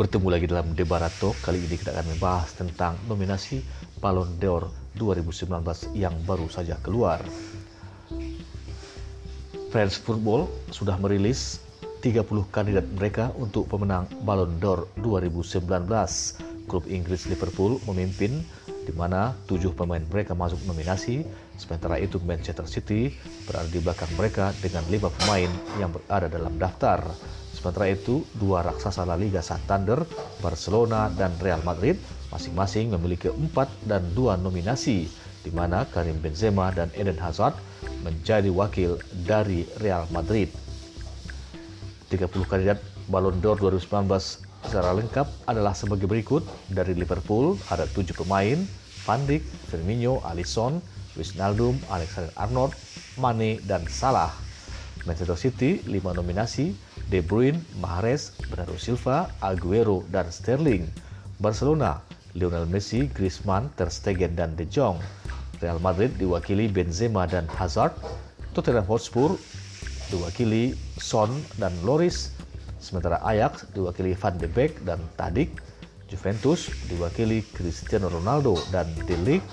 Bertemu lagi dalam Debarato, kali ini kita akan membahas tentang nominasi Ballon d'Or 2019 yang baru saja keluar. France Football sudah merilis 30 kandidat mereka untuk pemenang Ballon d'Or 2019. Klub Inggris Liverpool memimpin di mana tujuh pemain mereka masuk nominasi, sementara itu Manchester City berada di belakang mereka dengan lima pemain yang berada dalam daftar. Sementara itu, dua raksasa La Liga Santander, Barcelona dan Real Madrid masing-masing memiliki empat dan dua nominasi, di mana Karim Benzema dan Eden Hazard menjadi wakil dari Real Madrid. 30 kandidat Ballon d'Or 2019 secara lengkap adalah sebagai berikut. Dari Liverpool ada tujuh pemain, Van Dijk, Firmino, Alisson, Wijnaldum, Alexander Arnold, Mane, dan Salah. Manchester City 5 nominasi, De Bruyne, Mahrez, Bernardo Silva, Aguero, dan Sterling. Barcelona, Lionel Messi, Griezmann, Ter Stegen, dan De Jong. Real Madrid diwakili Benzema dan Hazard. Tottenham Hotspur diwakili Son dan Loris. Sementara Ajax diwakili Van de Beek dan Tadic. Juventus diwakili Cristiano Ronaldo dan De Ligt.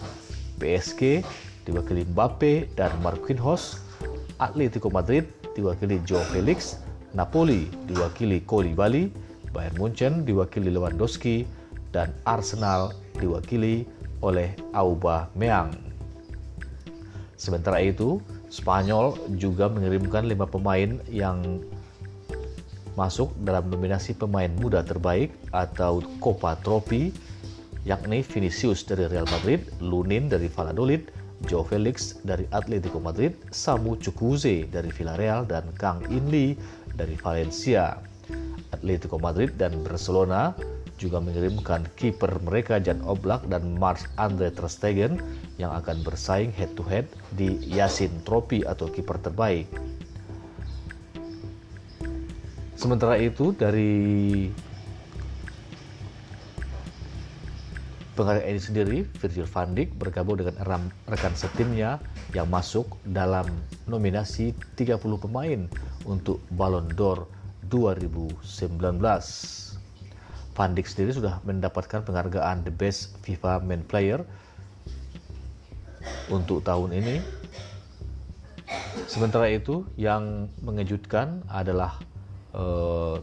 PSG diwakili Mbappe dan Marquinhos. Atletico Madrid diwakili Joe Felix, Napoli diwakili Koulibaly, Bayern Munchen diwakili Lewandowski, dan Arsenal diwakili oleh Aubameyang. Sementara itu, Spanyol juga mengirimkan lima pemain yang masuk dalam nominasi pemain muda terbaik atau Copa Trophy, yakni Vinicius dari Real Madrid, Lunin dari Valladolid, Joe Felix dari Atletico Madrid, Samu Chukwueze dari Villarreal, dan Kang Inli dari Valencia. Atletico Madrid dan Barcelona juga mengirimkan kiper mereka Jan Oblak dan Mars Andre Ter Stegen yang akan bersaing head to head di Yasin Trophy atau kiper terbaik. Sementara itu dari penghargaan ini sendiri, Virgil van Dijk bergabung dengan rekan setimnya yang masuk dalam nominasi 30 pemain untuk Ballon d'Or 2019. Van Dijk sendiri sudah mendapatkan penghargaan The Best FIFA Man Player untuk tahun ini. Sementara itu, yang mengejutkan adalah uh,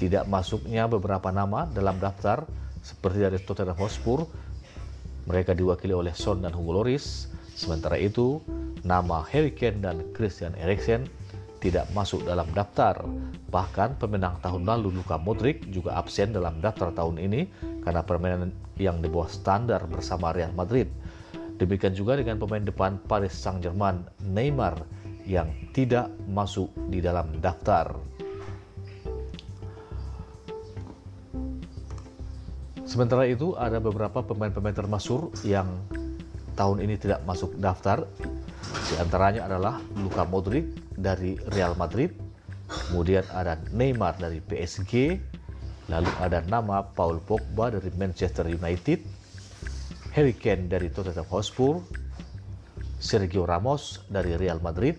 tidak masuknya beberapa nama dalam daftar seperti dari Tottenham Hotspur, mereka diwakili oleh Son dan Hugo Loris. Sementara itu, nama Harry Kane dan Christian Eriksen tidak masuk dalam daftar. Bahkan pemenang tahun lalu Luka Modric juga absen dalam daftar tahun ini karena permainan yang di bawah standar bersama Real Madrid. Demikian juga dengan pemain depan Paris Saint-Germain Neymar yang tidak masuk di dalam daftar. Sementara itu ada beberapa pemain-pemain termasuk yang tahun ini tidak masuk daftar. Di antaranya adalah Luka Modric dari Real Madrid, kemudian ada Neymar dari PSG, lalu ada nama Paul Pogba dari Manchester United, Harry Kane dari Tottenham Hotspur, Sergio Ramos dari Real Madrid,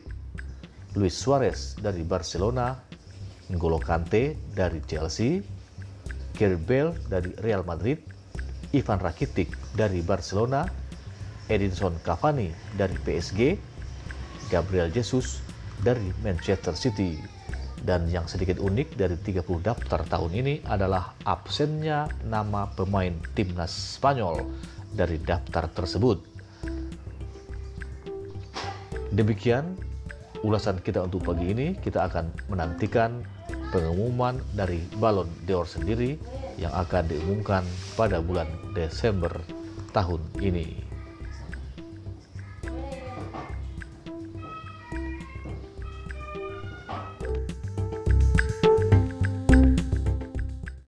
Luis Suarez dari Barcelona, N'Golo Kante dari Chelsea, Gareth Bale dari Real Madrid, Ivan Rakitic dari Barcelona, Edinson Cavani dari PSG, Gabriel Jesus dari Manchester City. Dan yang sedikit unik dari 30 daftar tahun ini adalah absennya nama pemain timnas Spanyol dari daftar tersebut. Demikian ulasan kita untuk pagi ini. Kita akan menantikan pengumuman dari Ballon d'Or sendiri yang akan diumumkan pada bulan Desember tahun ini.